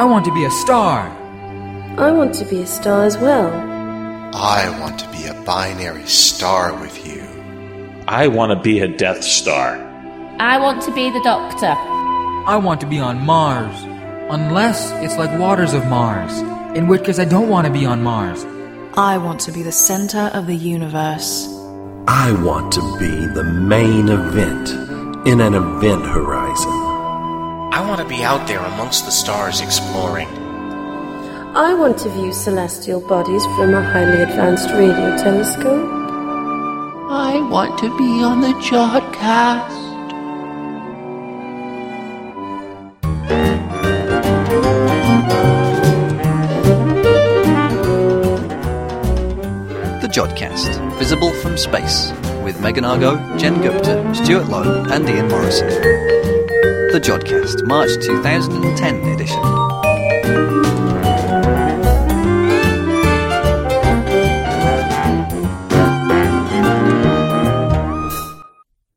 I want to be a star. I want to be a star as well. I want to be a binary star with you. I want to be a Death Star. I want to be the Doctor. I want to be on Mars. Unless it's like Waters of Mars, in which case I don't want to be on Mars. I want to be the center of the universe. I want to be the main event in an event horizon. I want to be out there amongst the stars exploring. I want to view celestial bodies from a highly advanced radio telescope. I want to be on the Jodcast. The Jodcast, visible from space, with Megan Argo, Jen Gupta, Stuart Lowe, and Ian Morison. The Jodcast, March 2010 edition.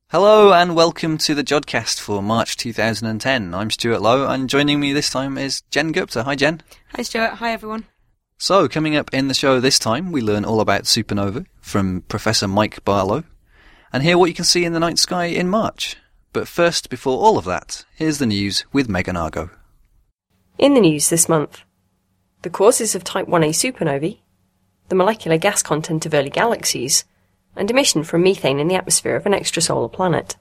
Hello and welcome to the Jodcast for March 2010. I'm Stuart Lowe and joining me this time is Jen Gupta. Hi Jen. Hi Stuart, hi everyone. So, coming up in the show this time, we learn all about supernova from Professor Mike Barlow and hear what you can see in the night sky in March. But first, before all of that, here's the news with Megan Argo. In the news this month, the causes of Type 1a supernovae, the molecular gas content of early galaxies, and emission from methane in the atmosphere of an extrasolar planet.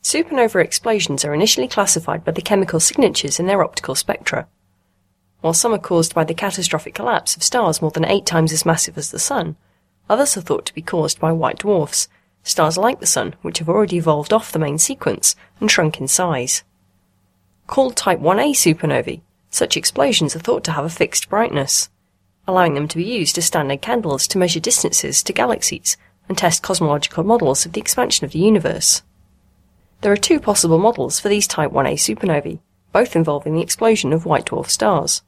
Supernova explosions are initially classified by the chemical signatures in their optical spectra. While some are caused by the catastrophic collapse of stars more than eight times as massive as the Sun, others are thought to be caused by white dwarfs, stars like the Sun which have already evolved off the main sequence and shrunk in size. Called Type 1a supernovae, such explosions are thought to have a fixed brightness, allowing them to be used as standard candles to measure distances to galaxies and test cosmological models of the expansion of the universe. There are two possible models for these Type 1a supernovae, both involving the explosion of white dwarf stars.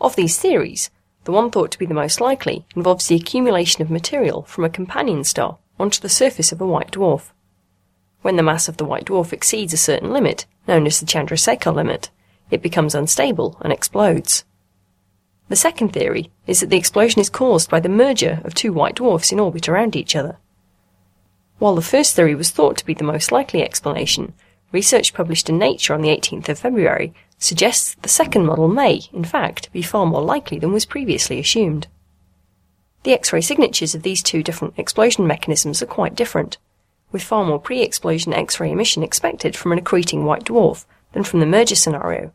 Of these theories, the one thought to be the most likely involves the accumulation of material from a companion star onto the surface of a white dwarf. When the mass of the white dwarf exceeds a certain limit, known as the Chandrasekhar limit, it becomes unstable and explodes. The second theory is that the explosion is caused by the merger of two white dwarfs in orbit around each other. While the first theory was thought to be the most likely explanation, research published in Nature on the 18th of February suggests that the second model may, in fact, be far more likely than was previously assumed. The X-ray signatures of these two different explosion mechanisms are quite different, with far more pre-explosion X-ray emission expected from an accreting white dwarf than from the merger scenario,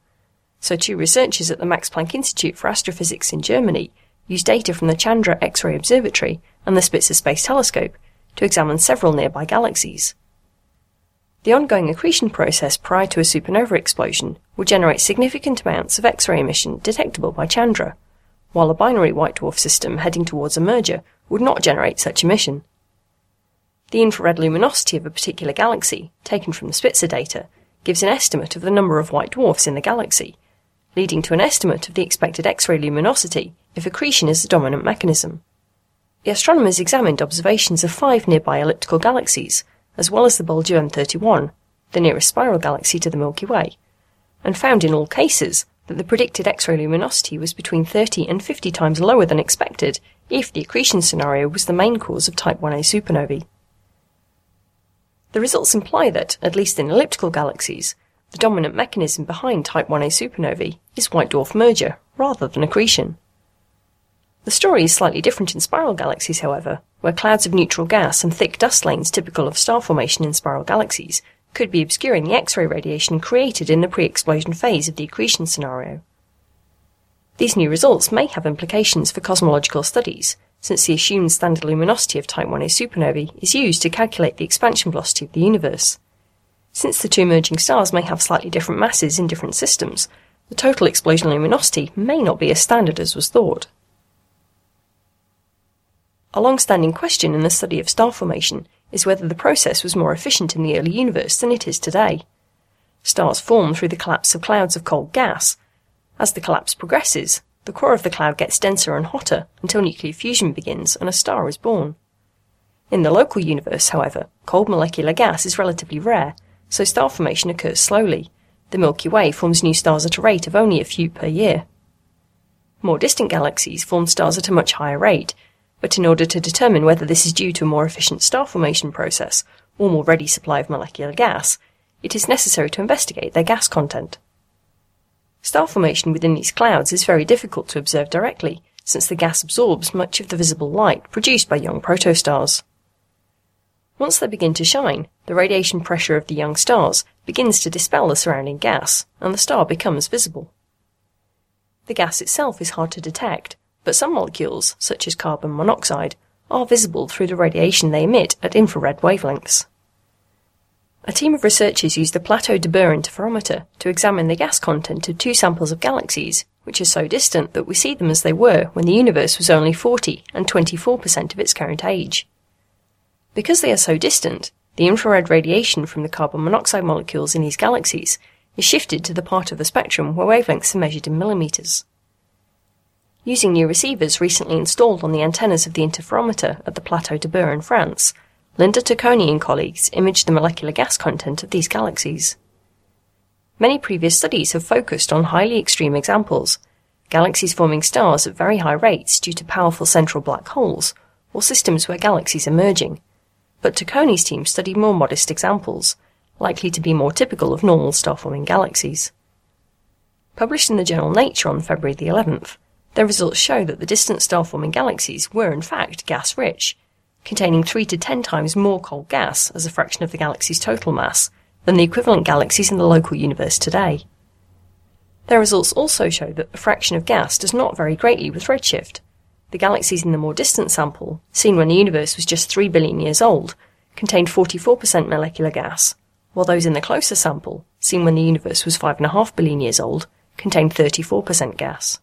so two researchers at the Max Planck Institute for Astrophysics in Germany used data from the Chandra X-ray Observatory and the Spitzer Space Telescope to examine several nearby galaxies. The ongoing accretion process prior to a supernova explosion will generate significant amounts of X-ray emission detectable by Chandra, while a binary white dwarf system heading towards a merger would not generate such emission. The infrared luminosity of a particular galaxy, taken from the Spitzer data, gives an estimate of the number of white dwarfs in the galaxy, leading to an estimate of the expected X-ray luminosity if accretion is the dominant mechanism. The astronomers examined observations of five nearby elliptical galaxies, as well as the bulge of M31, the nearest spiral galaxy to the Milky Way, and found in all cases that the predicted X-ray luminosity was between 30 and 50 times lower than expected if the accretion scenario was the main cause of Type 1a supernovae. The results imply that, at least in elliptical galaxies, the dominant mechanism behind Type 1a supernovae is white dwarf merger rather than accretion. The story is slightly different in spiral galaxies, however, where clouds of neutral gas and thick dust lanes typical of star formation in spiral galaxies could be obscuring the X-ray radiation created in the pre-explosion phase of the accretion scenario. These new results may have implications for cosmological studies, since the assumed standard luminosity of Type 1a supernovae is used to calculate the expansion velocity of the universe. Since the two merging stars may have slightly different masses in different systems, the total explosion luminosity may not be as standard as was thought. A long-standing question in the study of star formation is whether the process was more efficient in the early universe than it is today. Stars form through the collapse of clouds of cold gas. As the collapse progresses, the core of the cloud gets denser and hotter until nuclear fusion begins and a star is born. In the local universe, however, cold molecular gas is relatively rare, so star formation occurs slowly, the Milky Way forms new stars at a rate of only a few per year. More distant galaxies form stars at a much higher rate, but in order to determine whether this is due to a more efficient star formation process or more ready supply of molecular gas, it is necessary to investigate their gas content. Star formation within these clouds is very difficult to observe directly, since the gas absorbs much of the visible light produced by young protostars. Once they begin to shine, the radiation pressure of the young stars begins to dispel the surrounding gas, and the star becomes visible. The gas itself is hard to detect, but some molecules, such as carbon monoxide, are visible through the radiation they emit at infrared wavelengths. A team of researchers used the Plateau de Bure interferometer to examine the gas content of two samples of galaxies, which are so distant that we see them as they were when the universe was only 40 and 24% of its current age. Because they are so distant, the infrared radiation from the carbon monoxide molecules in these galaxies is shifted to the part of the spectrum where wavelengths are measured in millimeters. Using new receivers recently installed on the antennas of the interferometer at the Plateau de Bure in France, Linda Tacconi and colleagues imaged the molecular gas content of these galaxies. Many previous studies have focused on highly extreme examples, galaxies forming stars at very high rates due to powerful central black holes, or systems where galaxies are merging. But Tacconi's team studied more modest examples, likely to be more typical of normal star-forming galaxies. Published in the journal Nature on February the 11th, their results show that the distant star-forming galaxies were in fact gas-rich, containing 3 to 10 times more cold gas as a fraction of the galaxy's total mass than the equivalent galaxies in the local universe today. Their results also show that the fraction of gas does not vary greatly with redshift. The galaxies in the more distant sample, seen when the universe was just 3 billion years old, contained 44% molecular gas, while those in the closer sample, seen when the universe was 5.5 billion years old, contained 34% gas.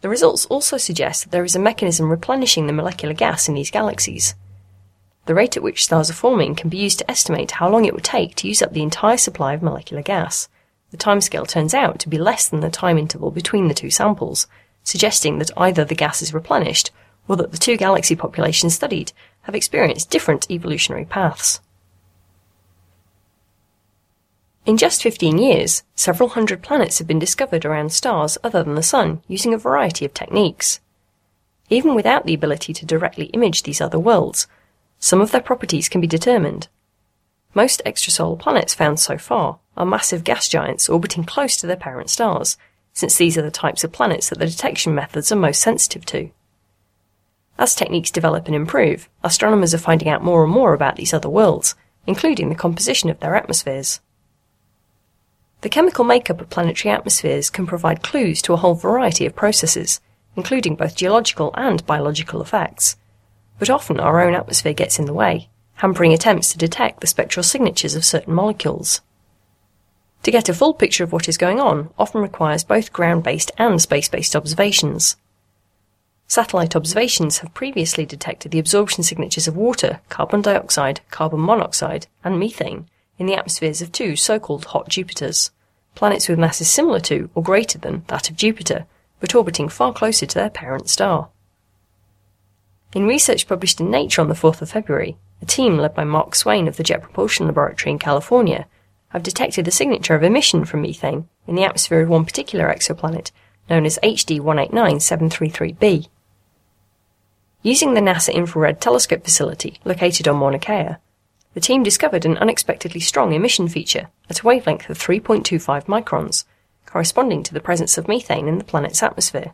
The results also suggest that there is a mechanism replenishing the molecular gas in these galaxies. The rate at which stars are forming can be used to estimate how long it would take to use up the entire supply of molecular gas. The timescale turns out to be less than the time interval between the two samples, suggesting that either the gas is replenished or that the two galaxy populations studied have experienced different evolutionary paths. In just 15 years, several hundred planets have been discovered around stars other than the Sun using a variety of techniques. Even without the ability to directly image these other worlds, some of their properties can be determined. Most extrasolar planets found so far are massive gas giants orbiting close to their parent stars, since these are the types of planets that the detection methods are most sensitive to. As techniques develop and improve, astronomers are finding out more and more about these other worlds, including the composition of their atmospheres. The chemical makeup of planetary atmospheres can provide clues to a whole variety of processes, including both geological and biological effects. But often our own atmosphere gets in the way, hampering attempts to detect the spectral signatures of certain molecules. To get a full picture of what is going on often requires both ground-based and space-based observations. Satellite observations have previously detected the absorption signatures of water, carbon dioxide, carbon monoxide, and methane in the atmospheres of two so-called hot Jupiters, planets with masses similar to or greater than that of Jupiter, but orbiting far closer to their parent star. In research published in Nature on the 4th of February, a team led by Mark Swain of the Jet Propulsion Laboratory in California have detected the signature of emission from methane in the atmosphere of one particular exoplanet, known as HD 189733b. Using the NASA Infrared Telescope facility located on Mauna Kea, the team discovered an unexpectedly strong emission feature at a wavelength of 3.25 microns, corresponding to the presence of methane in the planet's atmosphere.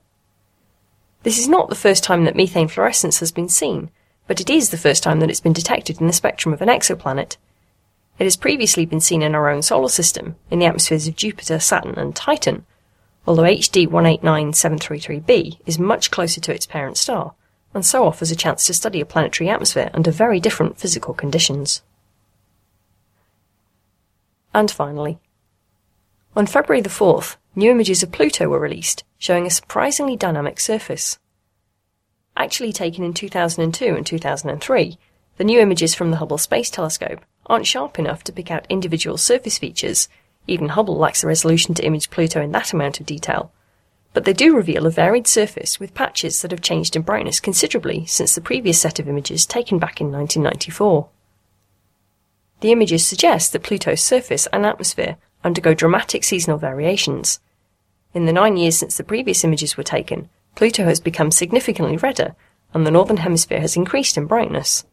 This is not the first time that methane fluorescence has been seen, but it is the first time that it's been detected in the spectrum of an exoplanet. It has previously been seen in our own solar system, in the atmospheres of Jupiter, Saturn, and Titan, although HD 189733b is much closer to its parent star, and so offers a chance to study a planetary atmosphere under very different physical conditions. And finally, on February the 4th, new images of Pluto were released, showing a surprisingly dynamic surface. Actually taken in 2002 and 2003, the new images from the Hubble Space Telescope aren't sharp enough to pick out individual surface features, even Hubble lacks the resolution to image Pluto in that amount of detail, but they do reveal a varied surface with patches that have changed in brightness considerably since the previous set of images taken back in 1994. The images suggest that Pluto's surface and atmosphere undergo dramatic seasonal variations. In the nine years since the previous images were taken, Pluto has become significantly redder, and the northern hemisphere has increased in brightness.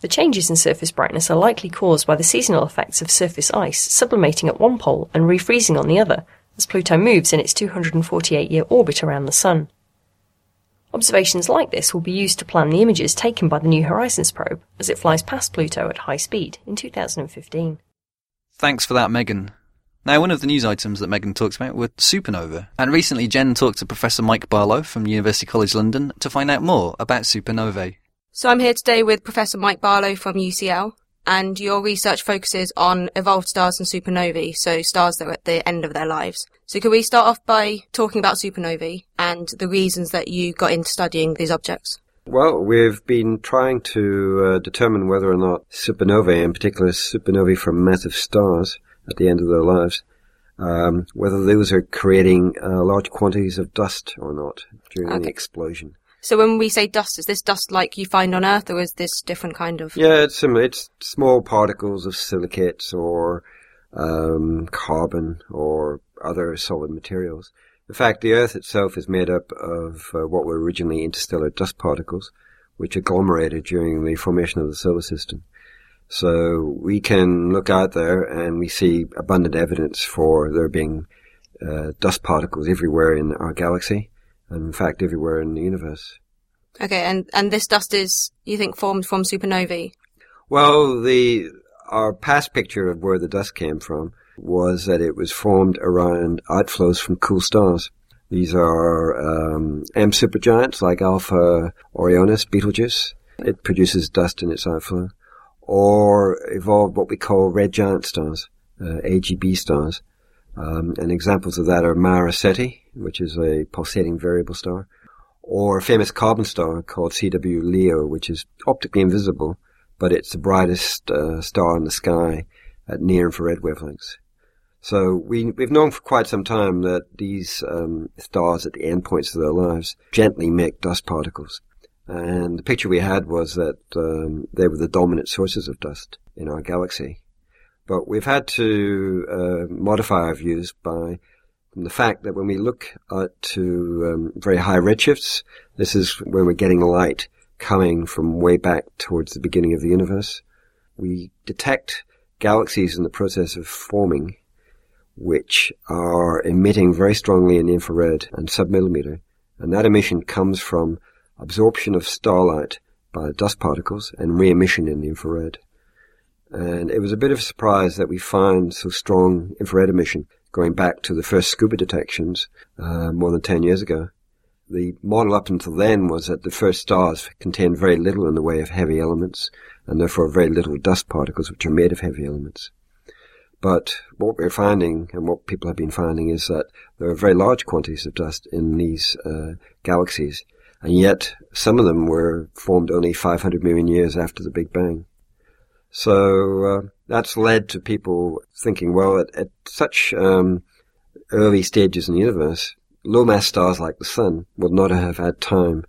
The changes in surface brightness are likely caused by the seasonal effects of surface ice sublimating at one pole and refreezing on the other, as Pluto moves in its 248 year orbit around the Sun. Observations like this will be used to plan the images taken by the New Horizons probe as it flies past Pluto at high speed in 2015. Thanks for that, Megan. Now, one of the news items that Megan talked about were supernova, and recently Jen talked to Professor Mike Barlow from University College London to find out more about supernovae. So I'm here today with Professor Mike Barlow from UCL, and your research focuses on evolved stars and supernovae, so stars that are at the end of their lives. So could we start off by talking about supernovae and the reasons that you got into studying these objects? Well, we've been trying to uh, determine whether or not supernovae, in particular supernovae from massive stars at the end of their lives, um, whether those are creating uh, large quantities of dust or not during okay. the explosion. So when we say dust, is this dust like you find on Earth, or is this different kind of? Yeah, it's similar. It's small particles of silicates or um, carbon or other solid materials. In fact, the Earth itself is made up of uh, what were originally interstellar dust particles, which agglomerated during the formation of the solar system. So we can look out there and we see abundant evidence for there being uh, dust particles everywhere in our galaxy, and in fact everywhere in the universe. Okay, and and this dust is you think formed from supernovae? Well, the our past picture of where the dust came from was that it was formed around outflows from cool stars. These are um, M supergiants like Alpha Orionis, Betelgeuse. It produces dust in its outflow. Or evolved what we call red giant stars, uh, AGB stars. Um, and examples of that are Ceti, which is a pulsating variable star, or a famous carbon star called CW Leo, which is optically invisible, but it's the brightest uh, star in the sky at near infrared wavelengths. So we, we've known for quite some time that these um, stars at the endpoints of their lives gently make dust particles. And the picture we had was that um, they were the dominant sources of dust in our galaxy. But we've had to uh, modify our views by the fact that when we look at to um, very high redshifts, this is when we're getting light coming from way back towards the beginning of the universe. We detect galaxies in the process of forming which are emitting very strongly in infrared and submillimeter. And that emission comes from absorption of starlight by dust particles and re-emission in the infrared. And it was a bit of a surprise that we find so strong infrared emission going back to the first SCUBA detections uh, more than 10 years ago. The model up until then was that the first stars contained very little in the way of heavy elements and therefore very little dust particles which are made of heavy elements. But what we're finding, and what people have been finding, is that there are very large quantities of dust in these uh, galaxies, and yet some of them were formed only 500 million years after the Big Bang. So uh, that's led to people thinking, well, at, at such um, early stages in the universe, low mass stars like the Sun would not have had time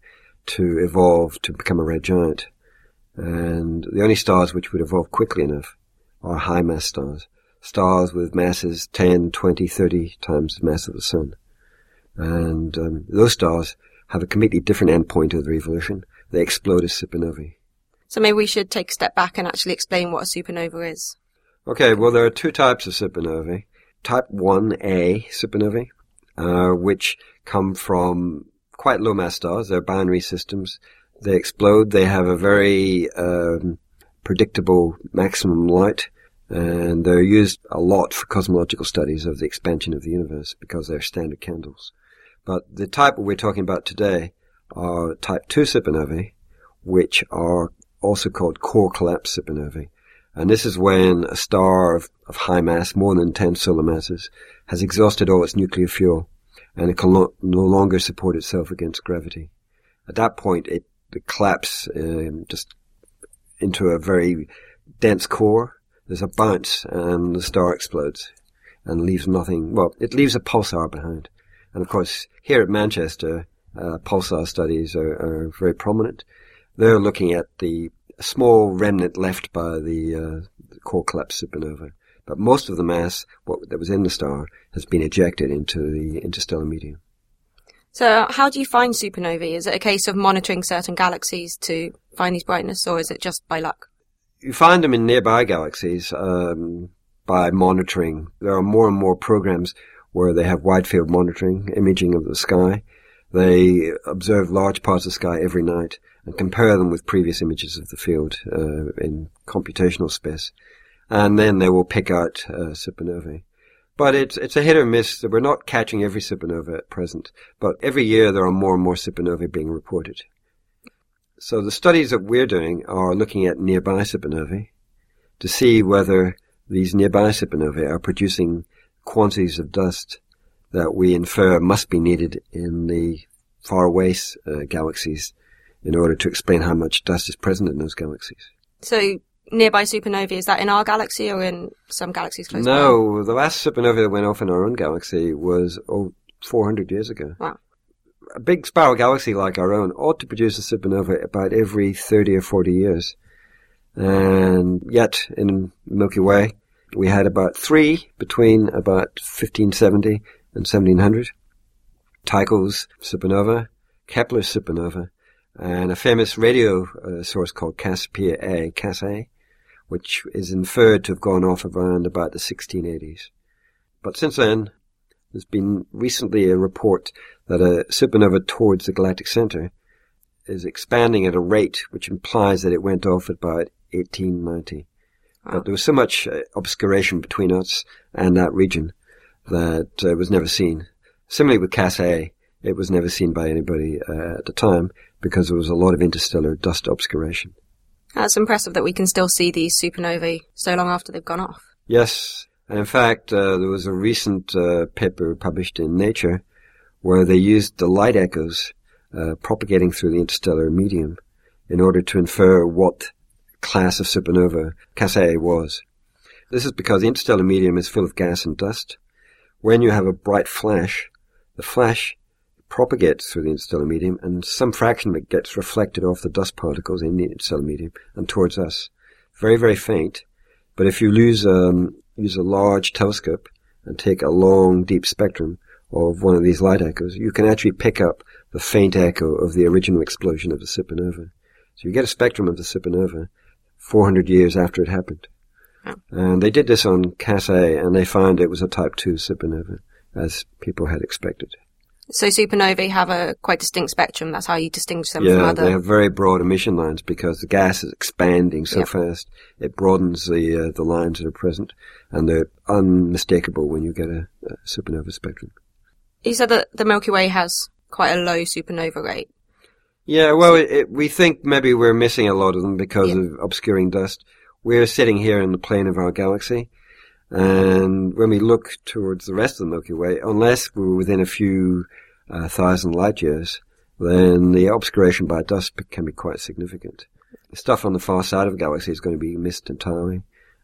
to evolve to become a red giant. And the only stars which would evolve quickly enough are high mass stars stars with masses 10, 20, 30 times the mass of the Sun. And um, those stars have a completely different endpoint of their evolution. They explode as supernovae. So maybe we should take a step back and actually explain what a supernova is. Okay, well, there are two types of supernovae. Type 1a supernovae, uh, which come from quite low mass stars. They're binary systems. They explode. They have a very um, predictable maximum light and they're used a lot for cosmological studies of the expansion of the universe because they're standard candles. But the type we're talking about today are type 2 supernovae, which are also called core collapse supernovae. And this is when a star of, of high mass, more than 10 solar masses, has exhausted all its nuclear fuel and it can lo- no longer support itself against gravity. At that point, it, it collapses um, just into a very dense core there's a bounce and the star explodes and leaves nothing. Well, it leaves a pulsar behind. And of course, here at Manchester, uh, pulsar studies are, are, very prominent. They're looking at the small remnant left by the uh, core collapse supernova. but most of the mass what, that was in the star has been ejected into the interstellar medium. So, how do you find supernovae? Is it a case of monitoring certain galaxies to find these brightness, or is it just by luck? You find them in nearby galaxies um, by monitoring. There are more and more programs where they have wide field monitoring, imaging of the sky. They observe large parts of the sky every night and compare them with previous images of the field uh, in computational space. And then they will pick out uh, supernovae. But it's it's a hit or miss. That we're not catching every supernova at present, but every year there are more and more supernovae being reported. So the studies that we're doing are looking at nearby supernovae to see whether these nearby supernovae are producing quantities of dust that we infer must be needed in the faraway uh, galaxies in order to explain how much dust is present in those galaxies. So nearby supernovae, is that in our galaxy or in some galaxies close no, by? the last supernova that went off in our own galaxy was oh, 400 years ago. Wow. A big spiral galaxy like our own ought to produce a supernova about every 30 or 40 years. And yet, in Milky Way, we had about three between about 1570 and 1700. Tycho's supernova, Kepler's supernova, and a famous radio uh, source called Cassiopeia A, Cas A, which is inferred to have gone off around about the 1680s. But since then, there's been recently a report that a supernova towards the galactic center is expanding at a rate which implies that it went off at about 1890. Wow. But there was so much uh, obscuration between us and that region that uh, it was never seen. Similarly with Cas A, it was never seen by anybody uh, at the time because there was a lot of interstellar dust obscuration. That's impressive that we can still see these supernovae so long after they've gone off. Yes. And in fact, uh, there was a recent uh, paper published in Nature where they used the light echoes uh, propagating through the interstellar medium in order to infer what class of supernova Cas was. This is because the interstellar medium is full of gas and dust. When you have a bright flash, the flash propagates through the interstellar medium, and some fraction of it gets reflected off the dust particles in the interstellar medium and towards us. Very, very faint. But if you lose, um, use a large telescope and take a long, deep spectrum of one of these light echoes, you can actually pick up the faint echo of the original explosion of the supernova. So you get a spectrum of the supernova 400 years after it happened. And they did this on Cas A, and they found it was a Type 2 supernova, as people had expected. So supernovae have a quite distinct spectrum. That's how you distinguish them yeah, from other. they have very broad emission lines because the gas is expanding so Yep. fast. It broadens the uh, the lines that are present, and they're unmistakable when you get a, a supernova spectrum. You said that the Milky Way has quite a low supernova rate. Yeah, well, it, it, we think maybe we're missing a lot of them because Yeah. of obscuring dust. We're sitting here in the plane of our galaxy, and when we look towards the rest of the Milky Way, unless we're within a few uh, thousand light years, then the obscuration by dust can be quite significant. The stuff on the far side of the galaxy is going to be missed entirely,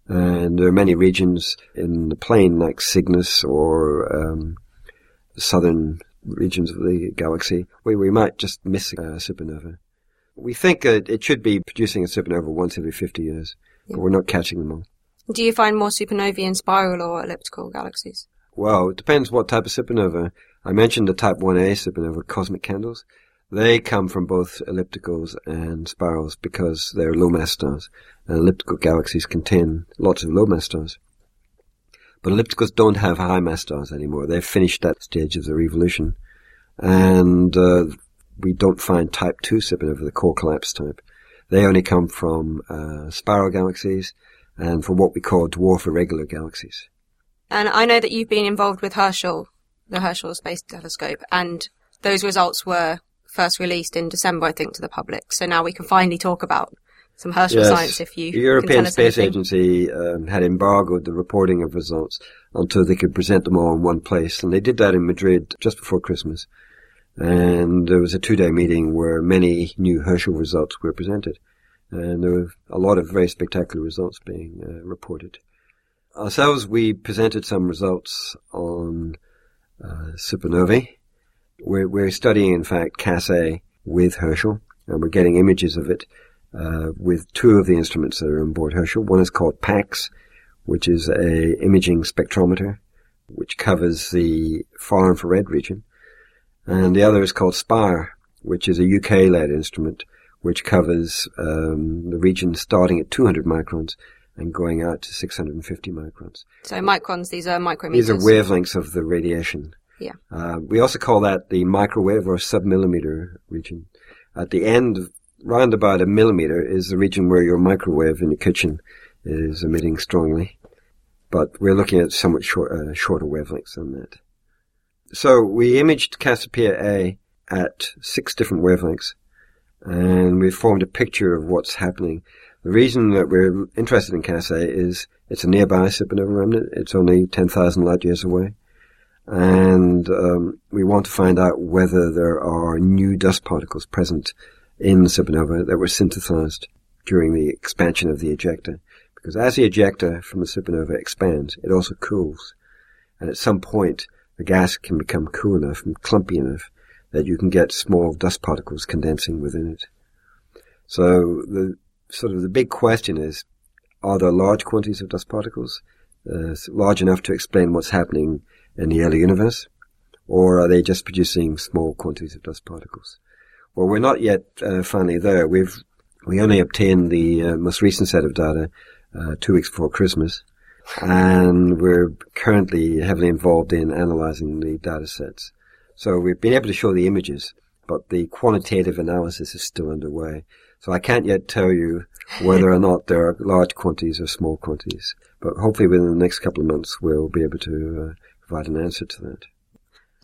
and there are many regions in the plane like Cygnus or um, southern regions of the galaxy where we might just miss a supernova. We think that it should be producing a supernova once every 50 years, but we're not catching them all. Do you find more supernovae in spiral or elliptical galaxies? Well, it depends what type of supernova. I mentioned the type 1a supernova, cosmic candles. They come from both ellipticals and spirals because they're low mass stars. And elliptical galaxies contain lots of low mass stars. But ellipticals don't have high mass stars anymore. They've finished that stage of their evolution. And uh, we don't find type 2 supernova, the core collapse type. They only come from uh, spiral galaxies and for what we call dwarf irregular galaxies. And I know that you've been involved with Herschel, the Herschel Space Telescope, and those results were first released in December, I think, to the public. So now we can finally talk about some Herschel Yes. science if you The can European Space anything. Agency um, had embargoed the reporting of results until they could present them all in one place, and they did that in Madrid just before Christmas. And there was a two-day meeting where many new Herschel results were presented, and there were a lot of very spectacular results being uh, reported. Ourselves, we presented some results on uh, supernovae. We're, we're studying, in fact, Cas with Herschel, and we're getting images of it uh, with two of the instruments that are on board Herschel. One is called PACS, which is a imaging spectrometer, which covers the far infrared region. And the other is called SPIRE, which is a UK-led instrument, which covers um, the region starting at 200 microns and going out to 650 microns. So microns, these are micrometers. These are wavelengths of the radiation. Yeah. Uh, we also call that the microwave or submillimeter region. At the end, round about a millimeter, is the region where your microwave in the kitchen is emitting strongly. But we're looking at somewhat short, uh, shorter wavelengths than that. So we imaged Cassiopeia A at six different wavelengths, and we've formed a picture of what's happening. The reason that we're interested in Cas A is it's a nearby supernova remnant. It's only 10,000 light years away. And um, we want to find out whether there are new dust particles present in the supernova that were synthesized during the expansion of the ejecta. Because as the ejecta from the supernova expands, it also cools. And at some point, the gas can become cool enough and clumpy enough that you can get small dust particles condensing within it. So the sort of the big question is, are there large quantities of dust particles, uh, large enough to explain what's happening in the early universe, or are they just producing small quantities of dust particles? Well, we're not yet uh, finally there. We've we only obtained the uh, most recent set of data uh, two weeks before Christmas, and we're currently heavily involved in analyzing the data sets. So we've been able to show the images, but the quantitative analysis is still underway. So I can't yet tell you whether or not there are large quantities or small quantities. But hopefully within the next couple of months we'll be able to uh, provide an answer to that.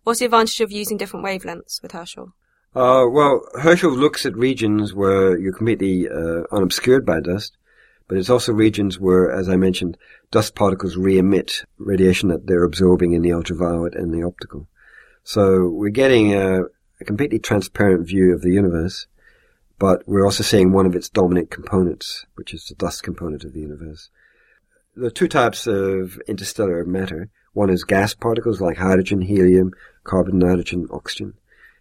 What's the advantage of using different wavelengths with Herschel? Uh, well, Herschel looks at regions where you're completely uh, unobscured by dust, but it's also regions where, as I mentioned, dust particles re-emit radiation that they're absorbing in the ultraviolet and the optical. So we're getting a, a completely transparent view of the universe, but we're also seeing one of its dominant components, which is the dust component of the universe. There are two types of interstellar matter. One is gas particles like hydrogen, helium, carbon, nitrogen, oxygen.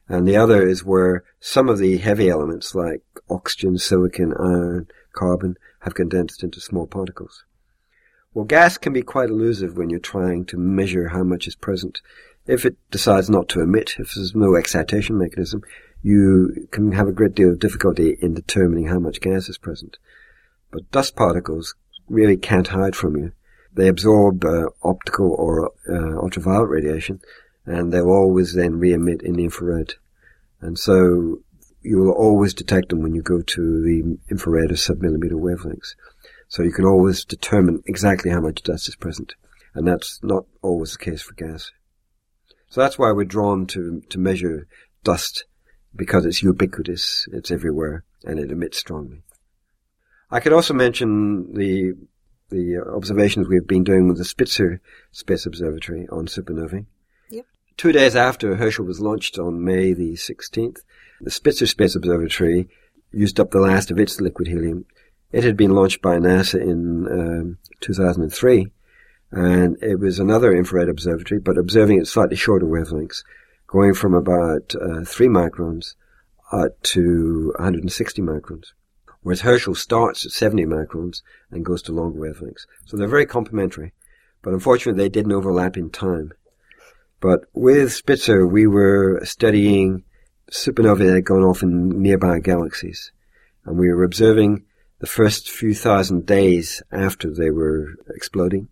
And the other is where some of the heavy elements like oxygen, silicon, iron, carbon have condensed into small particles. Well, gas can be quite elusive when you're trying to measure how much is present. If it decides not to emit, if there's no excitation mechanism, you can have a great deal of difficulty in determining how much gas is present. But dust particles really can't hide from you. They absorb uh, optical or uh, ultraviolet radiation, and they'll always then re-emit in the infrared. And so you will always detect them when you go to the infrared or submillimeter wavelengths. So you can always determine exactly how much dust is present. And that's not always the case for gas. So that's why we're drawn to, to measure dust because it's ubiquitous, it's everywhere, and it emits strongly. I could also mention the the observations we've been doing with the Spitzer Space Observatory on supernovae. Yep. Two days after Herschel was launched on May the 16th, the Spitzer Space Observatory used up the last of its liquid helium. It had been launched by NASA in um, 2003, and it was another infrared observatory, but observing at slightly shorter wavelengths, going from about uh, 3 microns up to 160 microns. Whereas Herschel starts at 70 microns and goes to longer wavelengths. So they're very complementary, but unfortunately they didn't overlap in time. But with Spitzer, we were studying supernovae that had gone off in nearby galaxies, and we were observing the first few thousand days after they were exploding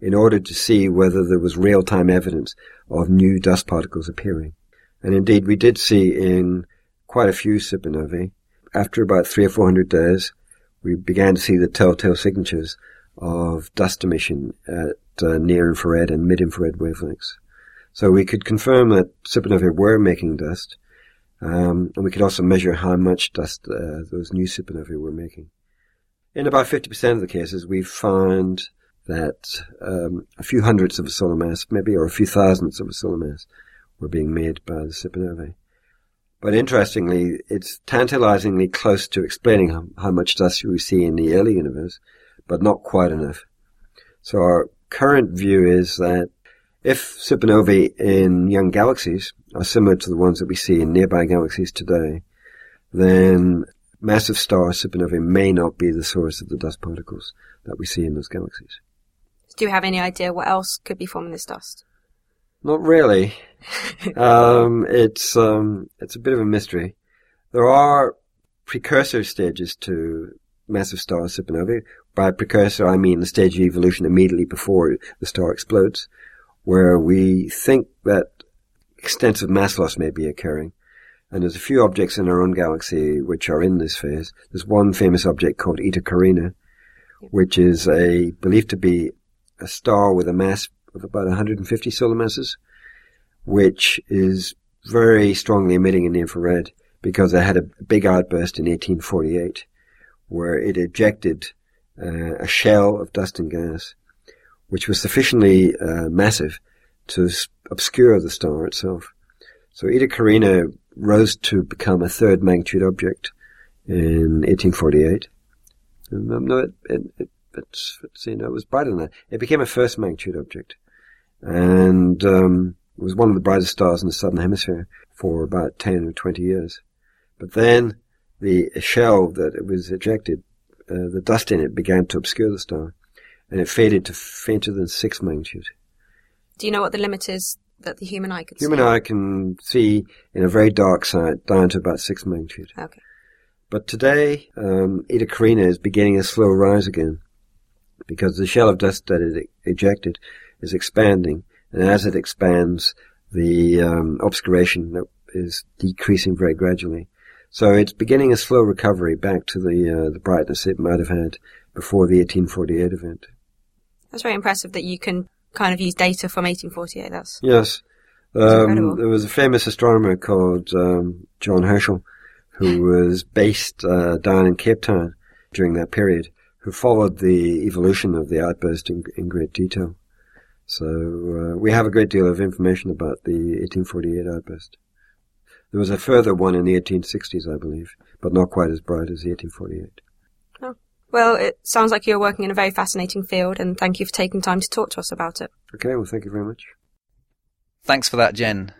in order to see whether there was real-time evidence of new dust particles appearing. And indeed, we did see in quite a few supernovae, after about three or four hundred days, we began to see the telltale signatures of dust emission at uh, near infrared and mid infrared wavelengths. So we could confirm that supernovae were making dust, um, and we could also measure how much dust uh, those new supernovae were making. In about 50% of the cases, we found that um, a few hundredths of a solar mass, maybe, or a few thousandths of a solar mass, were being made by the supernovae. But interestingly, it's tantalizingly close to explaining how, how much dust we see in the early universe, but not quite enough. So our current view is that if supernovae in young galaxies are similar to the ones that we see in nearby galaxies today, then massive star supernovae may not be the source of the dust particles that we see in those galaxies. Do you have any idea what else could be forming this dust? Not really. um, it's um, it's a bit of a mystery. There are precursor stages to massive star supernovae. By precursor, I mean the stage of evolution immediately before the star explodes, where we think that extensive mass loss may be occurring. And there's a few objects in our own galaxy which are in this phase. There's one famous object called Eta Carina, which is a believed to be a star with a mass of about 150 solar masses, which is very strongly emitting in the infrared because it had a big outburst in 1848 where it ejected uh, a shell of dust and gas, which was sufficiently uh, massive to obscure the star itself. So Eta Carina rose to become a third magnitude object in 1848. Um, no, it, it, it, it's, it's, you know, it was brighter than that. It became a first magnitude object. And um, it was one of the brightest stars in the southern hemisphere for about 10 or 20 years. But then the shell that it was ejected, uh, the dust in it began to obscure the star, and it faded to fainter than six magnitude. Do you know what the limit is that the human eye could Human see? eye can see in a very dark side down to about six magnitude. Okay. But today, um, Eta Carina is beginning a slow rise again because the shell of dust that it ejected is expanding, and as it expands, the um, obscuration is decreasing very gradually. So it's beginning a slow recovery back to the uh, the brightness it might have had before the 1848 event. That's very impressive that you can kind of use data from 1848. That's Yes. Um, there was a famous astronomer called um, John Herschel who was based uh, down in Cape Town during that period, who followed the evolution of the outburst in, in great detail. So uh, we have a great deal of information about the 1848 outburst. There was a further one in the 1860s, I believe, but not quite as bright as the 1848. oh. well. It sounds like you're working in a very fascinating field, and thank you for taking time to talk to us about it. Okay, well, thank you very much. Thanks for that, Jen.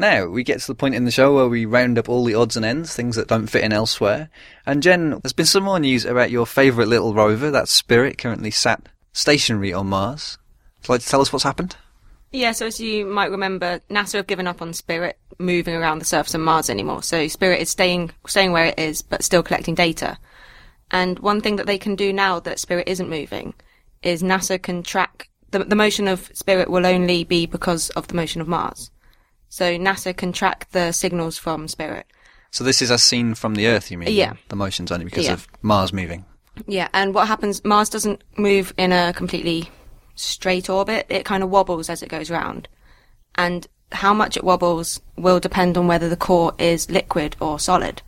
Now, we get to the point in the show where we round up all the odds and ends, things that don't fit in elsewhere. And Jen, there's been some more news about your favourite little rover, that Spirit, currently sat stationary on Mars. Would you like to tell us what's happened? Yeah, so as you might remember, NASA have given up on Spirit moving around the surface of Mars anymore. So Spirit is staying staying where it is, but still collecting data. And one thing that they can do now that Spirit isn't moving is NASA can track the, the motion of Spirit will only be because of the motion of Mars. So NASA can track the signals from Spirit. So this is as seen from the Earth, you mean? Yeah. The motion's only because Yeah. of Mars moving. Yeah, and what happens, Mars doesn't move in a completely straight orbit. It kind of wobbles as it goes round. And how much it wobbles will depend on whether the core is liquid or solid.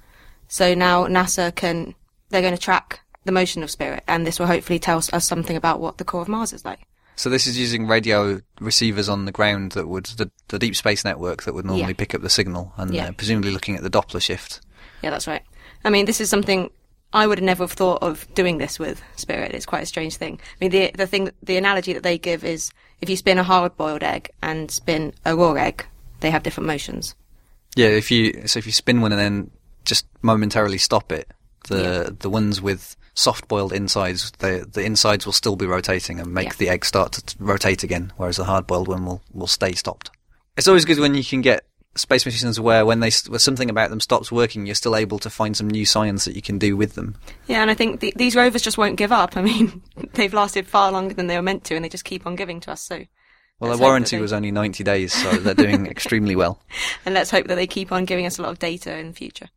So now NASA can, they're going to track the motion of Spirit, and this will hopefully tell us something about what the core of Mars is like. So this is using radio receivers on the ground that would, the, the deep space network that would normally Yeah. pick up the signal, and Yeah. uh, presumably looking at the Doppler shift. Yeah, that's right. I mean, this is something I would have never have thought of doing this with Spirit. It's quite a strange thing. I mean, the the thing, the analogy that they give is if you spin a hard-boiled egg and spin a raw egg, they have different motions. Yeah, if you so if you spin one and then just momentarily stop it, the the ones with soft boiled insides, the the insides will still be rotating and make Yeah. the egg start to t- rotate again, whereas the hard boiled one will will stay stopped. It's always good when you can get space missions where when they s- where something about them stops working, you're still able to find some new science that you can do with them. Yeah, and I think the, these rovers just won't give up. I mean, they've lasted far longer than they were meant to, and they just keep on giving to us. So, Well, let's their warranty they- was only 90 days, so they're doing extremely well. and let's hope that they keep on giving us a lot of data in the future.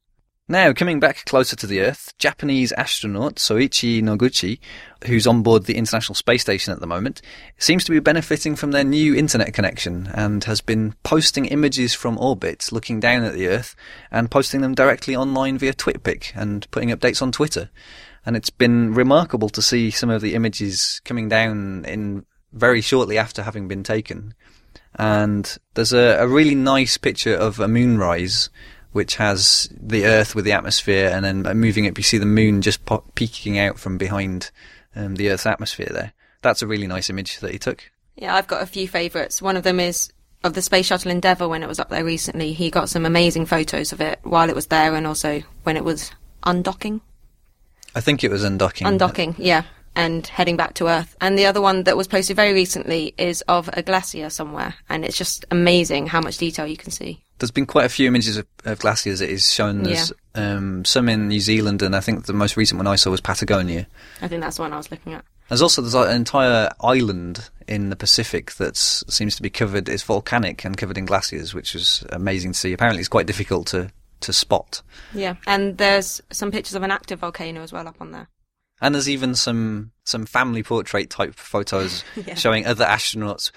Now, coming back closer to the Earth, Japanese astronaut Soichi Noguchi, who's on board the International Space Station at the moment, seems to be benefiting from their new internet connection and has been posting images from orbit, looking down at the Earth, and posting them directly online via TwitPic and putting updates on Twitter. And it's been remarkable to see some of the images coming down in very shortly after having been taken. And there's a, a really nice picture of a moonrise which has the Earth with the atmosphere, and then moving it, you see the moon just po- peeking out from behind um, the Earth's atmosphere there. That's a really nice image that he took. Yeah, I've got a few favourites. One of them is of the Space Shuttle Endeavour when it was up there recently. He got some amazing photos of it while it was there and also when it was undocking. I think it was undocking. Undocking, yeah. and heading back to Earth. And the other one that was posted very recently is of a glacier somewhere, and it's just amazing how much detail you can see. There's been quite a few images of, of glaciers. It is shown. There's um, some in New Zealand, and I think the most recent one I saw was Patagonia. I think that's the one I was looking at. There's also there's an entire island in the Pacific that seems to be covered. It's volcanic and covered in glaciers, which is amazing to see. Apparently, it's quite difficult to to spot. Yeah, and there's some pictures of an active volcano as well up on there. And there's even some some family portrait type photos Yeah. showing other astronauts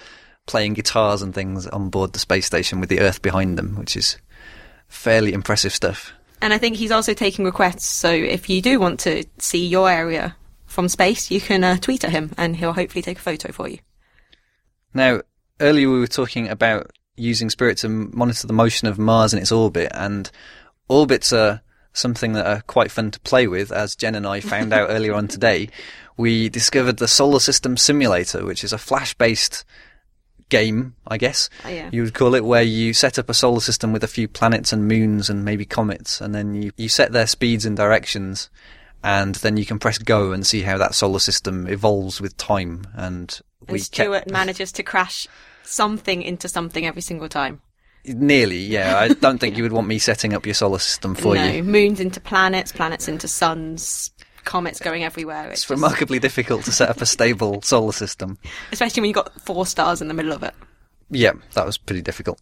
playing guitars and things on board the space station with the Earth behind them, which is fairly impressive stuff. And I think he's also taking requests. So if you do want to see your area from space, you can uh, tweet at him, and he'll hopefully take a photo for you. Now, earlier we were talking about using Spirit to monitor the motion of Mars in its orbit, and orbits are something that are quite fun to play with, as Jen and I found out earlier on today. We discovered the Solar System Simulator, which is a flash-based game, I guess Oh, yeah. you would call it, where you set up a solar system with a few planets and moons and maybe comets, and then you, you set their speeds and directions, and then you can press go and see how that solar system evolves with time. And And we Stuart kept manages to crash something into something every single time. nearly, yeah. I don't think you would want me setting up your solar system for no, you. moons into planets, planets into suns, comets going everywhere. It's just- remarkably difficult to set up a stable solar system. especially when you've got four stars in the middle of it. Yeah, that was pretty difficult.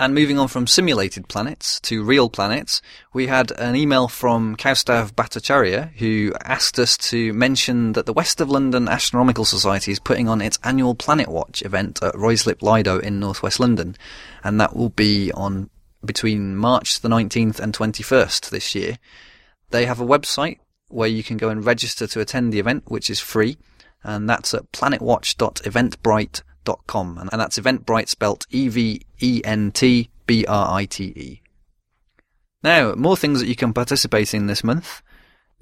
And moving on from simulated planets to real planets, we had an email from Kaustav Bhattacharya who asked us to mention that the West of London Astronomical Society is putting on its annual Planet Watch event at Ruislip Lido in northwest London, and that will be on between March the 19th and 21st this year. They have a website where you can go and register to attend the event, which is free, and that's at planetwatch.eventbrite.com, and, that's Eventbrite spelt E V E N T B R I T E. Now, more things that you can participate in this month.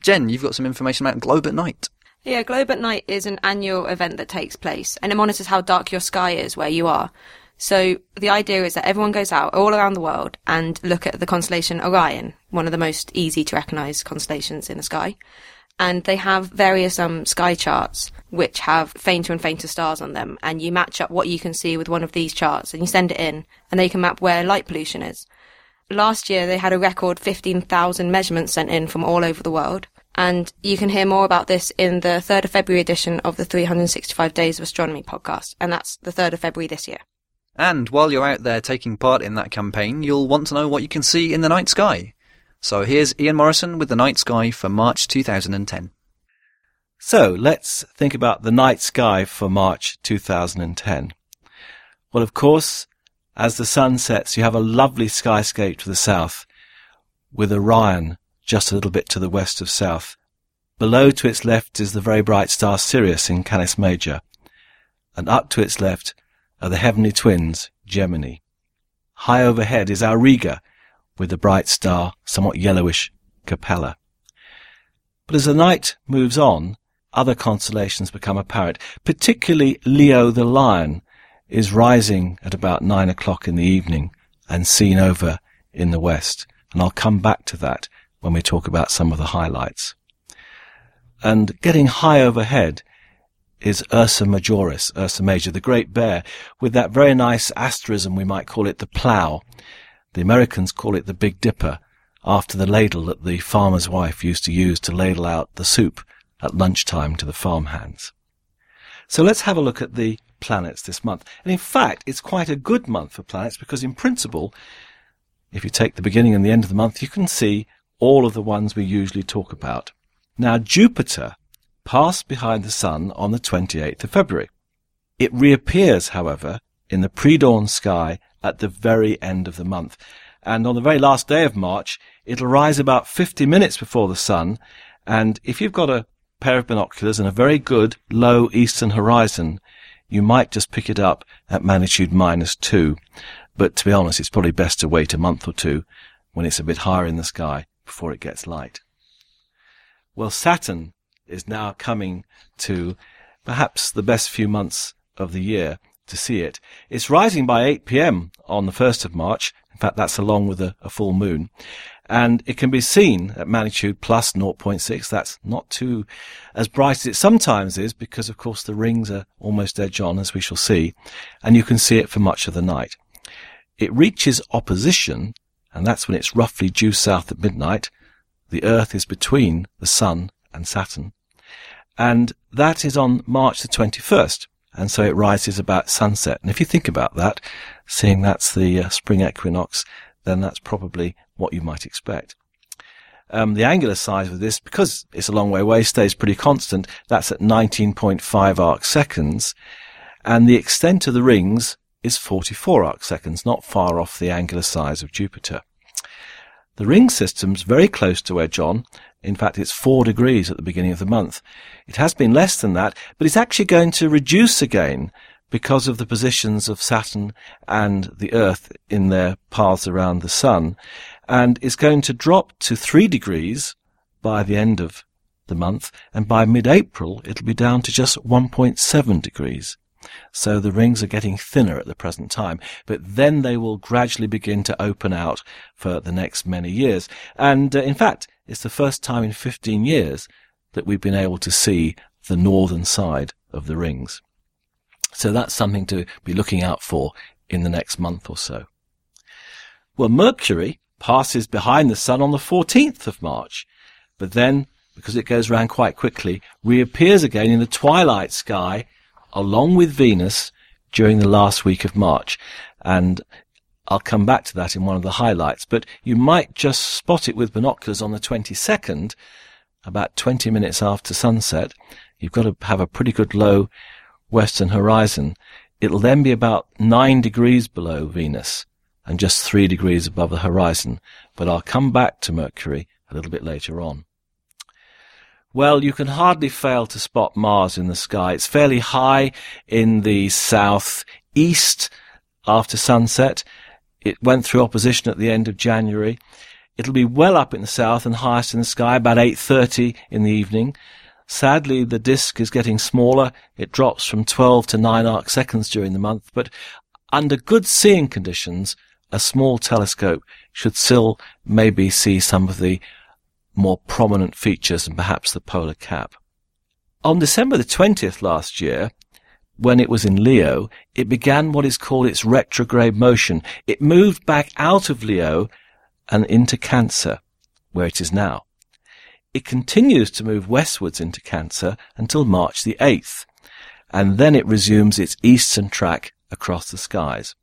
Jen, you've got some information about Globe at Night. Yeah, Globe at Night is an annual event that takes place and it monitors how dark your sky is where you are. So the idea is that everyone goes out all around the world and look at the constellation Orion, one of the most easy to recognize constellations in the sky. And they have various um, sky charts which have fainter and fainter stars on them. And you match up what you can see with one of these charts and you send it in and they can map where light pollution is. Last year they had a record 15,000 measurements sent in from all over the world. And you can hear more about this in the 3rd of February edition of the 365 Days of Astronomy podcast. And that's the 3rd of February this year. And while you're out there taking part in that campaign, you'll want to know what you can see in the night sky. So here's Ian Morison with the night sky for March 2010. So let's think about the night sky for March 2010. Well, of course, as the sun sets, you have a lovely skyscape to the south with Orion just a little bit to the west of south. Below to its left is the very bright star Sirius in Canis Major, and up to its left are the heavenly twins, Gemini. High overhead is Auriga, with the bright star, somewhat yellowish, Capella. But as the night moves on, other constellations become apparent, particularly Leo the Lion is rising at about nine o'clock in the evening and seen over in the west. And I'll come back to that when we talk about some of the highlights. And getting high overhead is Ursa Majoris, Ursa Major, the Great Bear, with that very nice asterism, we might call it the plough. The Americans call it the Big Dipper, after the ladle that the farmer's wife used to use to ladle out the soup at lunchtime to the farmhands. So let's have a look at the planets this month. And in fact, it's quite a good month for planets because in principle, if you take the beginning and the end of the month, you can see all of the ones we usually talk about. Now, Jupiter passed behind the Sun on the 28th of February. It reappears, however, in the pre-dawn sky at the very end of the month. And on the very last day of March, it'll rise about 50 minutes before the Sun. And if you've got a pair of binoculars and a very good low eastern horizon, you might just pick it up at magnitude minus two. But to be honest, it's probably best to wait a month or two when it's a bit higher in the sky before it gets light. Well, Saturn is now coming to perhaps the best few months of the year to see it. It's rising by 8 p.m. on the 1st of March. In fact, that's along with a, a full moon. and it can be seen at magnitude plus 0.6. That's not too as bright as it sometimes is because, of course, the rings are almost edge on, as we shall see, and you can see it for much of the night. It reaches opposition, and that's when it's roughly due south at midnight. The Earth is between the Sun and Saturn, and that is on March the 21st. And so it rises about sunset. And if you think about that, seeing that's the uh, spring equinox, then that's probably what you might expect. Um, the angular size of this, because it's a long way away, stays pretty constant. That's at 19.5 arc seconds. And the extent of the rings is 44 arc seconds, not far off the angular size of Jupiter. The ring system's very close to edge on. In fact, it's four degrees at the beginning of the month. It has been less than that, but it's actually going to reduce again because of the positions of Saturn and the Earth in their paths around the Sun, and is going to drop to three degrees by the end of the month, and by mid-April it'll be down to just 1.7 degrees. So the rings are getting thinner at the present time, but then they will gradually begin to open out for the next many years. And uh, in fact, it's the first time in 15 years that we've been able to see the northern side of the rings. So that's something to be looking out for in the next month or so. Well, Mercury passes behind the Sun on the 14th of March, but then, because it goes round quite quickly, reappears again in the twilight sky along with Venus during the last week of March. And I'll come back to that in one of the highlights, but you might just spot it with binoculars on the 22nd, about 20 minutes after sunset. You've got to have a pretty good low western horizon. It'll then be about nine degrees below Venus and just three degrees above the horizon, but I'll come back to Mercury a little bit later on. Well, you can hardly fail to spot Mars in the sky. It's fairly high in the southeast after sunset. It went through opposition at the end of January. It'll be well up in the south and highest in the sky about 8.30 in the evening. Sadly, the disk is getting smaller. It drops from 12 to 9 arc seconds during the month, but under good seeing conditions, a small telescope should still maybe see some of the more prominent features and perhaps the polar cap. On December the 20th last year, when it was in Leo, it began what is called its retrograde motion. It moved back out of Leo and into Cancer, where it is now. It continues to move westwards into Cancer until March the 8th, and then it resumes its eastern track across the skies.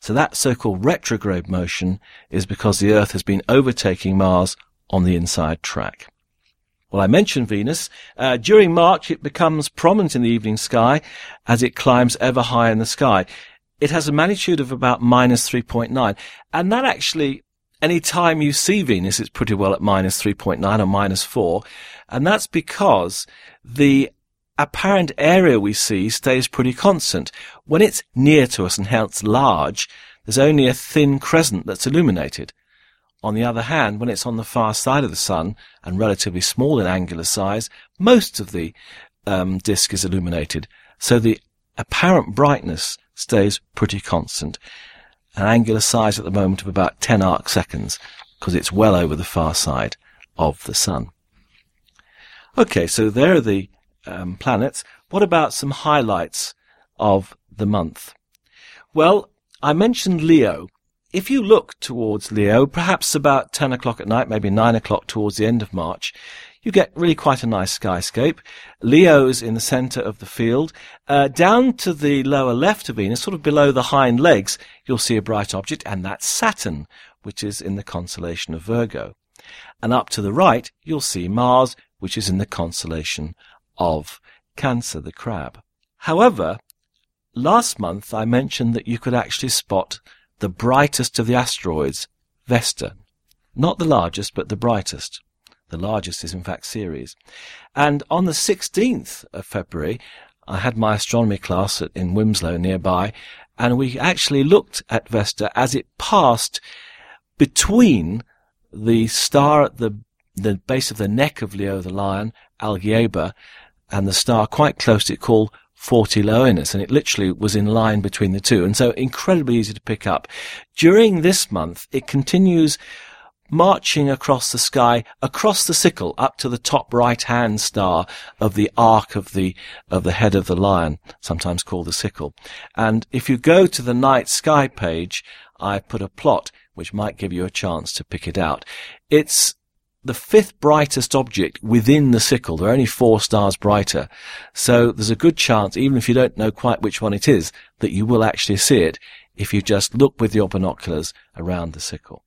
So that so-called retrograde motion is because the Earth has been overtaking Mars on the inside track. Well, I mentioned Venus. Uh, during March, it becomes prominent in the evening sky as it climbs ever higher in the sky. It has a magnitude of about minus 3.9. And that actually, any time you see Venus, it's pretty well at minus 3.9 or minus 4. And that's because the apparent area we see stays pretty constant. When it's near to us and hence large, there's only a thin crescent that's illuminated. On the other hand, when it's on the far side of the Sun and relatively small in angular size, most of the um, disk is illuminated, so the apparent brightness stays pretty constant. An angular size at the moment of about 10 arc seconds, because it's well over the far side of the Sun. Okay, so there are the um, planets. What about some highlights of the month? Well, I mentioned Leo if you look towards Leo, perhaps about 10 o'clock at night, maybe 9 o'clock towards the end of March, you get really quite a nice skyscape. Leo's in the center of the field. Uh, down to the lower left of Venus, sort of below the hind legs, you'll see a bright object, and that's Saturn, which is in the constellation of Virgo. And up to the right, you'll see Mars, which is in the constellation of Cancer, the crab. However, last month I mentioned that you could actually spot the brightest of the asteroids, Vesta. Not the largest, but the brightest. The largest is in fact Ceres. And on the 16th of February, I had my astronomy class at, in Wilmslow nearby, and we actually looked at Vesta as it passed between the star at the, the base of the neck of Leo the Lion, Algieba, and the star quite close to it called 40 Leonis, and it literally was in line between the two, and so incredibly easy to pick up. During this month, it continues marching across the sky, across the sickle, up to the top right-hand star of the arc of the, of the head of the lion, sometimes called the sickle. And if you go to the night sky page, I put a plot which might give you a chance to pick it out. It's the fifth brightest object within the sickle. There are only four stars brighter. So there's a good chance, even if you don't know quite which one it is, that you will actually see it if you just look with your binoculars around the sickle.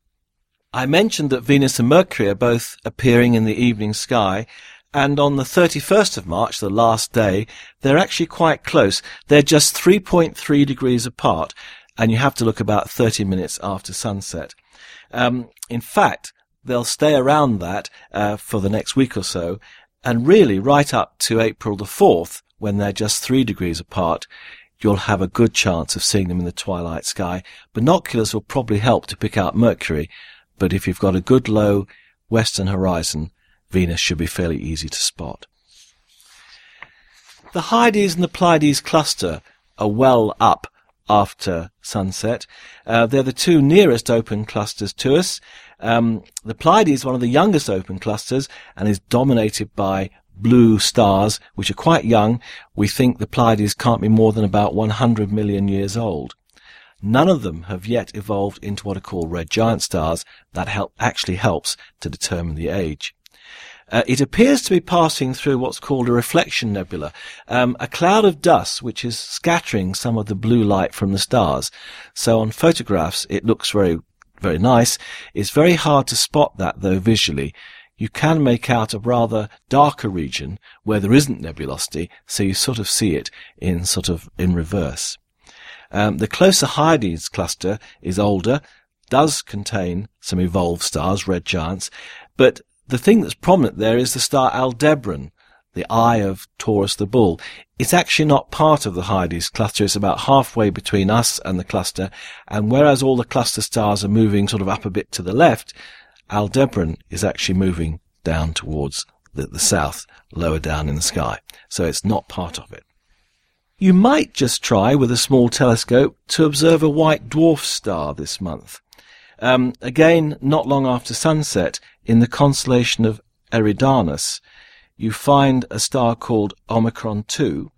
I mentioned that Venus and Mercury are both appearing in the evening sky, and on the 31st of March, the last day, they're actually quite close. They're just 3.3 degrees apart, and you have to look about 30 minutes after sunset. Um, in fact, they'll stay around that uh, for the next week or so, and really right up to April the 4th, when they're just three degrees apart, you'll have a good chance of seeing them in the twilight sky. Binoculars will probably help to pick out Mercury, but if you've got a good low western horizon, Venus should be fairly easy to spot. The Hyades and the Pleiades cluster are well up after sunset. Uh, they're the two nearest open clusters to us. Um, the Pleiades is one of the youngest open clusters and is dominated by blue stars, which are quite young. We think the Pleiades can't be more than about 100 million years old. None of them have yet evolved into what are called red giant stars. That help, actually helps to determine the age. Uh, it appears to be passing through what's called a reflection nebula, um, a cloud of dust which is scattering some of the blue light from the stars. So on photographs, it looks very, very nice. It's very hard to spot that though visually. You can make out a rather darker region where there isn't nebulosity, so you sort of see it in sort of in reverse. Um, the closer Hyades cluster is older, does contain some evolved stars, red giants, but the thing that's prominent there is the star Aldebaran, the eye of Taurus the bull. It's actually not part of the Hyades cluster. It's about halfway between us and the cluster. And whereas all the cluster stars are moving sort of up a bit to the left, Aldebaran is actually moving down towards the, the south, lower down in the sky. So it's not part of it. You might just try with a small telescope to observe a white dwarf star this month. Um, again, not long after sunset, in the constellation of Eridanus, you find a star called Omicron 2,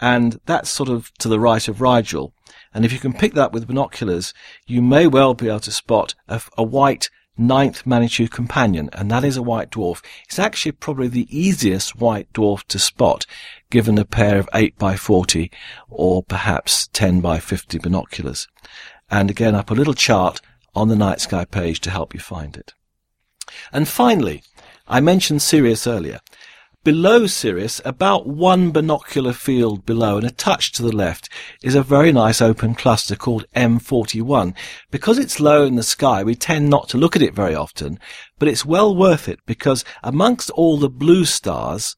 and that's sort of to the right of Rigel. And if you can pick that with binoculars, you may well be able to spot a, a white ninth magnitude companion, and that is a white dwarf. It's actually probably the easiest white dwarf to spot, given a pair of 8 by 40 or perhaps 10 by 50 binoculars. And again, I put a little chart on the night sky page to help you find it. And finally, I mentioned Sirius earlier. Below Sirius, about one binocular field below and a touch to the left, is a very nice open cluster called M41. Because it's low in the sky, we tend not to look at it very often, but it's well worth it because amongst all the blue stars,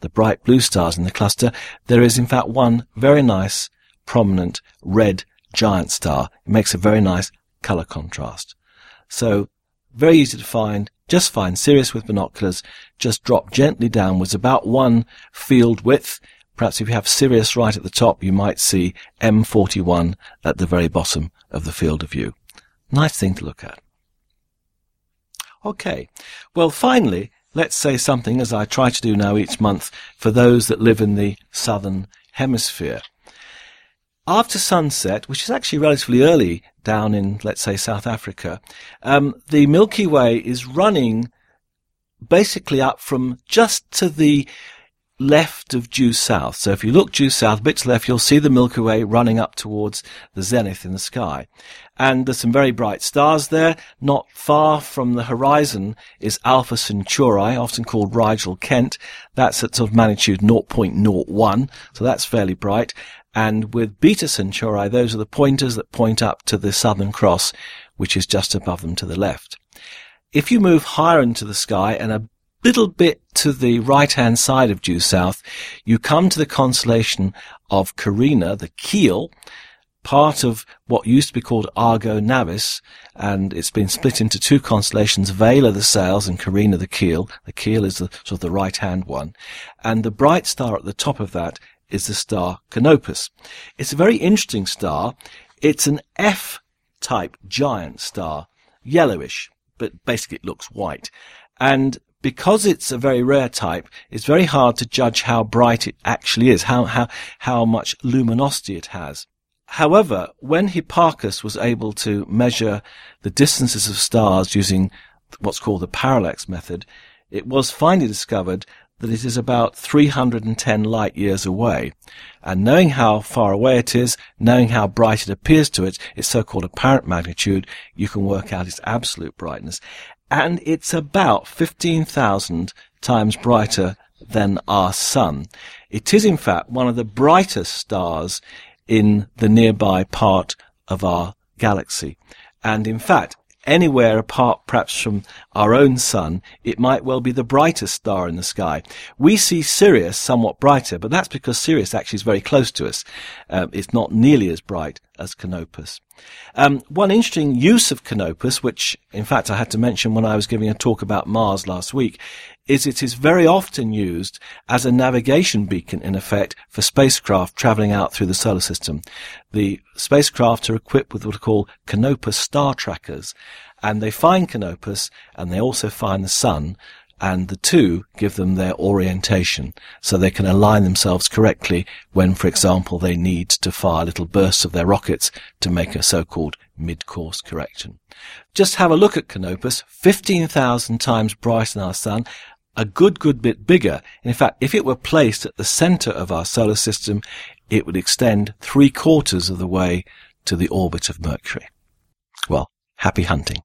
the bright blue stars in the cluster, there is in fact one very nice, prominent red giant star. It makes a very nice color contrast. So very easy to find. Just fine. Sirius with binoculars. Just drop gently downwards about one field width. Perhaps if you have Sirius right at the top, you might see M41 at the very bottom of the field of view. Nice thing to look at. Okay. Well, finally, let's say something as I try to do now each month for those that live in the southern hemisphere after sunset, which is actually relatively early down in, let's say, South Africa, um, the Milky Way is running basically up from just to the left of due south. So if you look due south, a bit to left, you'll see the Milky Way running up towards the zenith in the sky. And there's some very bright stars there. Not far from the horizon is Alpha Centauri, often called Rigel Kent. That's at sort of magnitude 0.01. So that's fairly bright. And with Beta Centauri, those are the pointers that point up to the Southern Cross, which is just above them to the left. If you move higher into the sky and a little bit to the right-hand side of due south, you come to the constellation of Carina, the keel, part of what used to be called Argo Navis, and it's been split into two constellations, Vela the sails and Carina the keel. The keel is the sort of the right-hand one. And the bright star at the top of that is the star Canopus. It's a very interesting star. It's an F-type giant star, yellowish, but basically it looks white. And because it's a very rare type, it's very hard to judge how bright it actually is, how, how, how much luminosity it has. However, when Hipparcos was able to measure the distances of stars using what's called the parallax method, it was finally discovered that it is about 310 light years away. And knowing how far away it is, knowing how bright it appears to it, its so-called apparent magnitude, you can work out its absolute brightness. And it's about 15,000 times brighter than our sun. It is in fact one of the brightest stars in the nearby part of our galaxy. And in fact, anywhere apart perhaps from our own sun, it might well be the brightest star in the sky. We see Sirius somewhat brighter, but that's because Sirius actually is very close to us. Um, it's not nearly as bright as Canopus. Um, one interesting use of Canopus, which in fact I had to mention when I was giving a talk about Mars last week, is it is very often used as a navigation beacon in effect for spacecraft traveling out through the solar system. The spacecraft are equipped with what are called Canopus star trackers and they find Canopus and they also find the sun and the two give them their orientation so they can align themselves correctly when, for example, they need to fire little bursts of their rockets to make a so-called mid-course correction. Just have a look at Canopus, 15,000 times brighter than our sun, a good, good bit bigger. In fact, if it were placed at the center of our solar system, it would extend three quarters of the way to the orbit of Mercury. Well, happy hunting.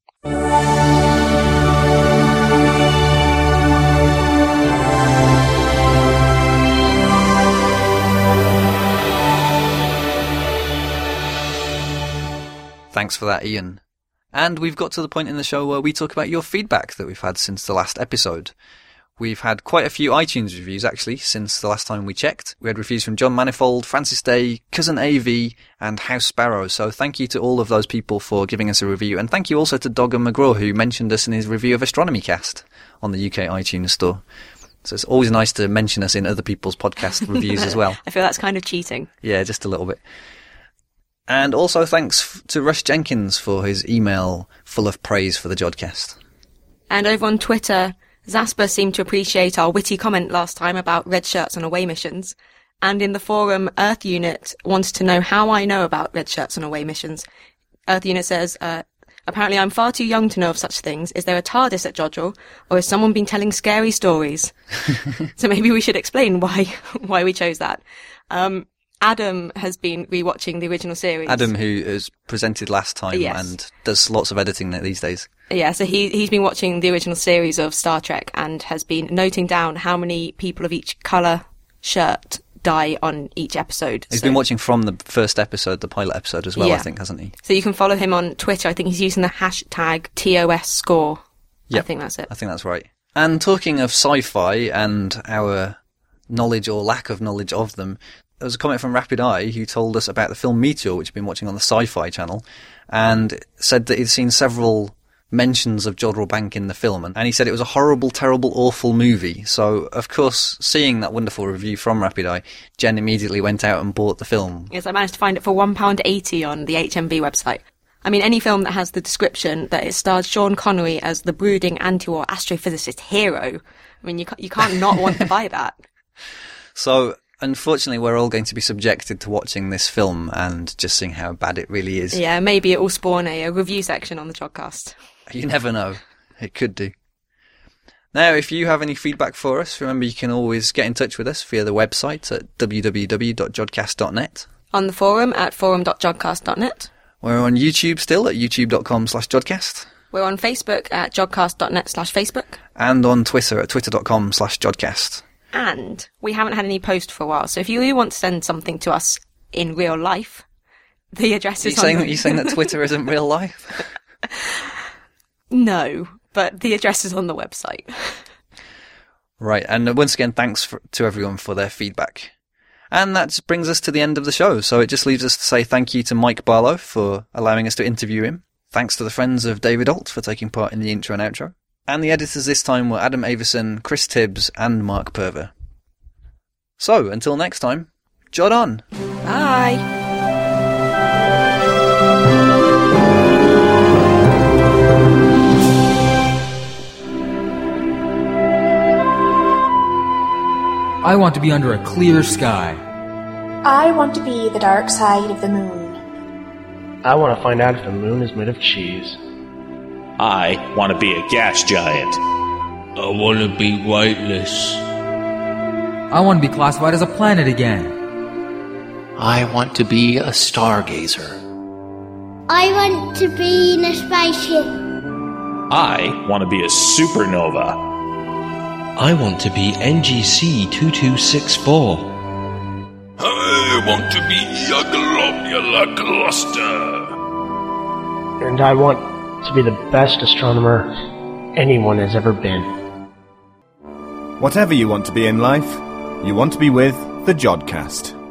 Thanks for that, Ian. And we've got to the point in the show where we talk about your feedback that we've had since the last episode. We've had quite a few iTunes reviews actually since the last time we checked. We had reviews from John Manifold, Francis Day, Cousin AV, and House Sparrow. So thank you to all of those people for giving us a review. And thank you also to Dogger McGraw who mentioned us in his review of Astronomy Cast on the UK iTunes store. So it's always nice to mention us in other people's podcast reviews as well. I feel that's kind of cheating. Yeah, just a little bit. And also thanks to Rush Jenkins for his email full of praise for the Jodcast. And over on Twitter, Zasper seemed to appreciate our witty comment last time about red shirts on away missions. And in the forum, Earth Unit wanted to know how I know about red shirts on away missions. Earth Unit says, uh, apparently I'm far too young to know of such things. Is there a TARDIS at Jodrell? Or has someone been telling scary stories? so maybe we should explain why, why we chose that. Um, Adam has been rewatching the original series. Adam, who is presented last time Yes. and does lots of editing these days. Yeah, so he he's been watching the original series of Star Trek and has been noting down how many people of each color shirt die on each episode. He's so, been watching from the first episode, the pilot episode as well, I think, hasn't he? so you can follow him on Twitter. I think he's using the hashtag TOS score. I think that's it. I think that's right. And talking of sci-fi and our knowledge or lack of knowledge of them, there was a comment from Rapid Eye who told us about the film Meteor, which we've been watching on the Sci-Fi channel, and said that he'd seen several mentions of Jodrell Bank in the film, and and he said it was a horrible, terrible, awful movie. So, of course, seeing that wonderful review from Rapid Eye, Jen immediately went out and bought the film. Yes, I managed to find it for £1.80 on the HMV website. I mean, any film that has the description that it stars Sean Connery as the brooding anti-war astrophysicist hero, I mean, you can't, you can't not want to buy that. So, unfortunately, we're all going to be subjected to watching this film and just seeing how bad it really is. Yeah, maybe it will spawn a, a review section on the podcast. You never know. It could do. Now, if you have any feedback for us, remember you can always get in touch with us via the website at www.jodcast.net. On the forum at forum.jodcast.net. We're on YouTube still at youtube.com slash jodcast We're on Facebook at jodcast.net slash Facebook. and on Twitter at twitter.com slash jodcast. And we haven't had any post for a while, so if you really want to send something to us in real life, the address Are you is saying, the- that, you saying that Twitter isn't real life? No, but the address is on the website. Right, and uh, once again, thanks for, to everyone for their feedback. And that brings us to the end of the show, so it just leaves us to say thank you to Mike Barlow for allowing us to interview him. Thanks to the friends of David Alt for taking part in the intro and outro. And the editors this time were Adam Avison, Chris Tibbs, and Mark Purver. So, until next time, Jod on! Bye. I want to be under a clear sky. I want to be the dark side of the moon. I want to find out if the moon is made of cheese. I want to be a gas giant. I want to be weightless. I want to be classified as a planet again. I want to be a stargazer. I want to be in a spaceship. I want to be a supernova. I want to be NGC 2264. I want to be a globular cluster. And I want to be the best astronomer anyone has ever been. Whatever you want to be in life, you want to be with the Jodcast.